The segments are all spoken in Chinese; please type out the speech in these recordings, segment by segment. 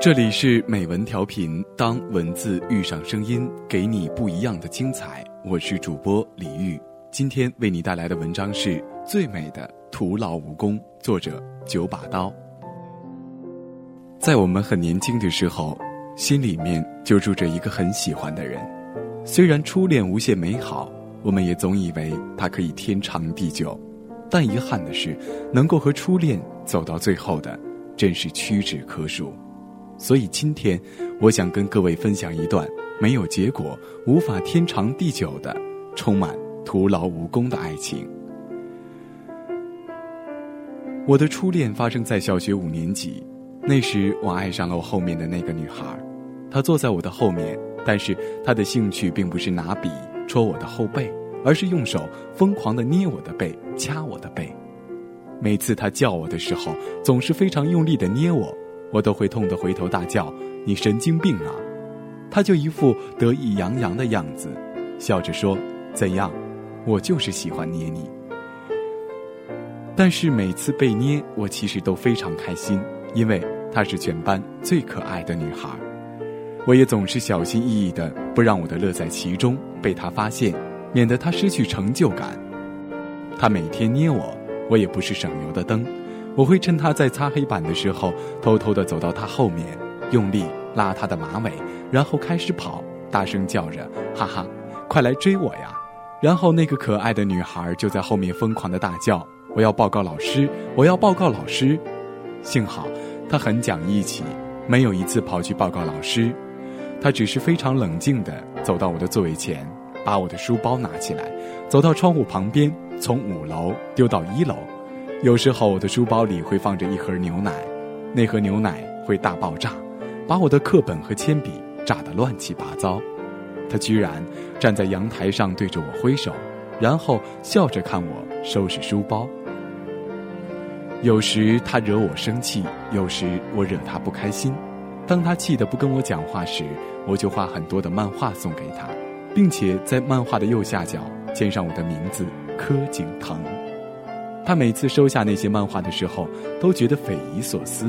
这里是美文调频，当文字遇上声音，给你不一样的精彩。我是主播李玉，今天为你带来的文章是《最美的徒劳无功》，作者九把刀。在我们很年轻的时候，心里面就住着一个很喜欢的人，虽然初恋无限美好，我们也总以为它可以天长地久，但遗憾的是，能够和初恋走到最后的，真是屈指可数。所以今天，我想跟各位分享一段没有结果、无法天长地久的、充满徒劳无功的爱情。我的初恋发生在小学五年级，那时我爱上了我后面的那个女孩，她坐在我的后面，但是她的兴趣并不是拿笔戳我的后背，而是用手疯狂的捏我的背、掐我的背。每次她叫我的时候，总是非常用力的捏我。我都会痛得回头大叫：“你神经病啊！”他就一副得意洋洋的样子，笑着说：“怎样？我就是喜欢捏你。”但是每次被捏，我其实都非常开心，因为她是全班最可爱的女孩。我也总是小心翼翼的，不让我的乐在其中被她发现，免得她失去成就感。她每天捏我，我也不是省油的灯。我会趁他在擦黑板的时候，偷偷的走到他后面，用力拉他的马尾，然后开始跑，大声叫着：“哈哈，快来追我呀！”然后那个可爱的女孩就在后面疯狂的大叫：“我要报告老师！我要报告老师！”幸好他很讲义气，没有一次跑去报告老师，他只是非常冷静的走到我的座位前，把我的书包拿起来，走到窗户旁边，从五楼丢到一楼。有时候我的书包里会放着一盒牛奶，那盒牛奶会大爆炸，把我的课本和铅笔炸得乱七八糟。他居然站在阳台上对着我挥手，然后笑着看我收拾书包。有时他惹我生气，有时我惹他不开心。当他气得不跟我讲话时，我就画很多的漫画送给他，并且在漫画的右下角签上我的名字柯景腾。他每次收下那些漫画的时候，都觉得匪夷所思，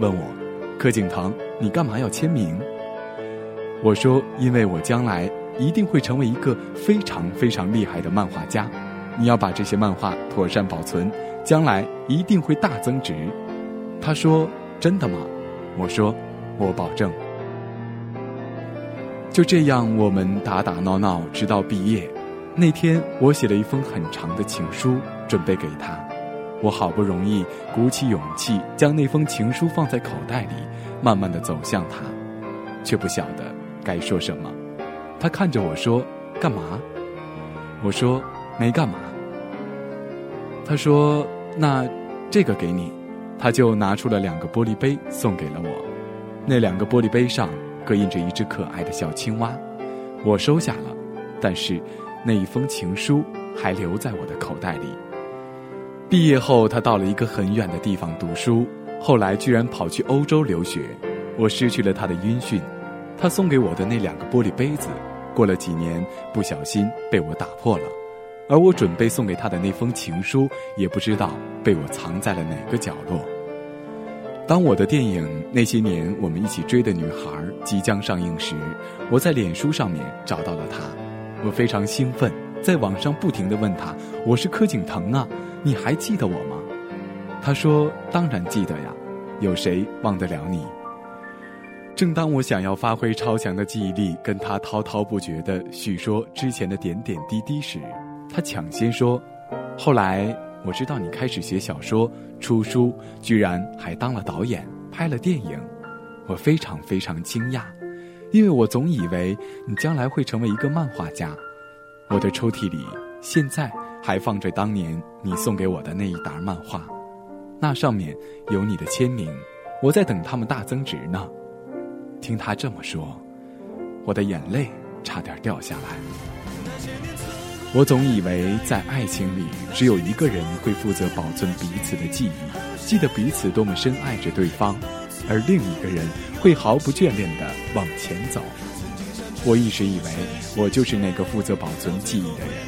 问我：“柯景腾，你干嘛要签名？”我说：“因为我将来一定会成为一个非常非常厉害的漫画家，你要把这些漫画妥善保存，将来一定会大增值。”他说：“真的吗？”我说：“我保证。”就这样，我们打打闹闹，直到毕业。那天，我写了一封很长的情书，准备给他。我好不容易鼓起勇气，将那封情书放在口袋里，慢慢的走向他，却不晓得该说什么。他看着我说：“干嘛？”我说：“没干嘛。”他说：“那这个给你。”他就拿出了两个玻璃杯送给了我。那两个玻璃杯上各印着一只可爱的小青蛙。我收下了，但是。那一封情书还留在我的口袋里。毕业后，他到了一个很远的地方读书，后来居然跑去欧洲留学。我失去了他的音讯，他送给我的那两个玻璃杯子，过了几年不小心被我打破了，而我准备送给他的那封情书，也不知道被我藏在了哪个角落。当我的电影《那些年我们一起追的女孩》即将上映时，我在脸书上面找到了他。我非常兴奋，在网上不停的问他：“我是柯景腾啊，你还记得我吗？”他说：“当然记得呀，有谁忘得了你？”正当我想要发挥超强的记忆力，跟他滔滔不绝的叙说之前的点点滴滴时，他抢先说：“后来我知道你开始写小说、出书，居然还当了导演，拍了电影。”我非常非常惊讶。因为我总以为你将来会成为一个漫画家，我的抽屉里现在还放着当年你送给我的那一沓漫画，那上面有你的签名，我在等他们大增值呢。听他这么说，我的眼泪差点掉下来。我总以为在爱情里，只有一个人会负责保存彼此的记忆，记得彼此多么深爱着对方。而另一个人会毫不眷恋地往前走。我一直以为我就是那个负责保存记忆的人，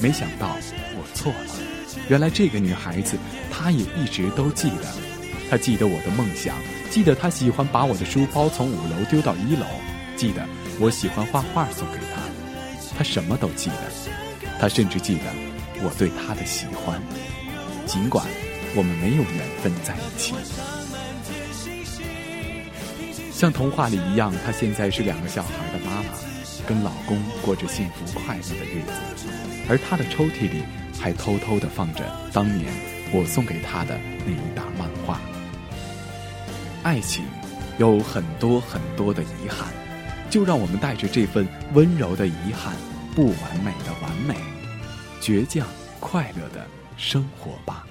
没想到我错了。原来这个女孩子，她也一直都记得，她记得我的梦想，记得她喜欢把我的书包从五楼丢到一楼，记得我喜欢画画送给她，她什么都记得，她甚至记得我对她的喜欢，尽管我们没有缘分在一起。像童话里一样，她现在是两个小孩的妈妈，跟老公过着幸福快乐的日子，而她的抽屉里还偷偷的放着当年我送给她的那一沓漫画。爱情有很多很多的遗憾，就让我们带着这份温柔的遗憾、不完美的完美、倔强快乐的生活吧。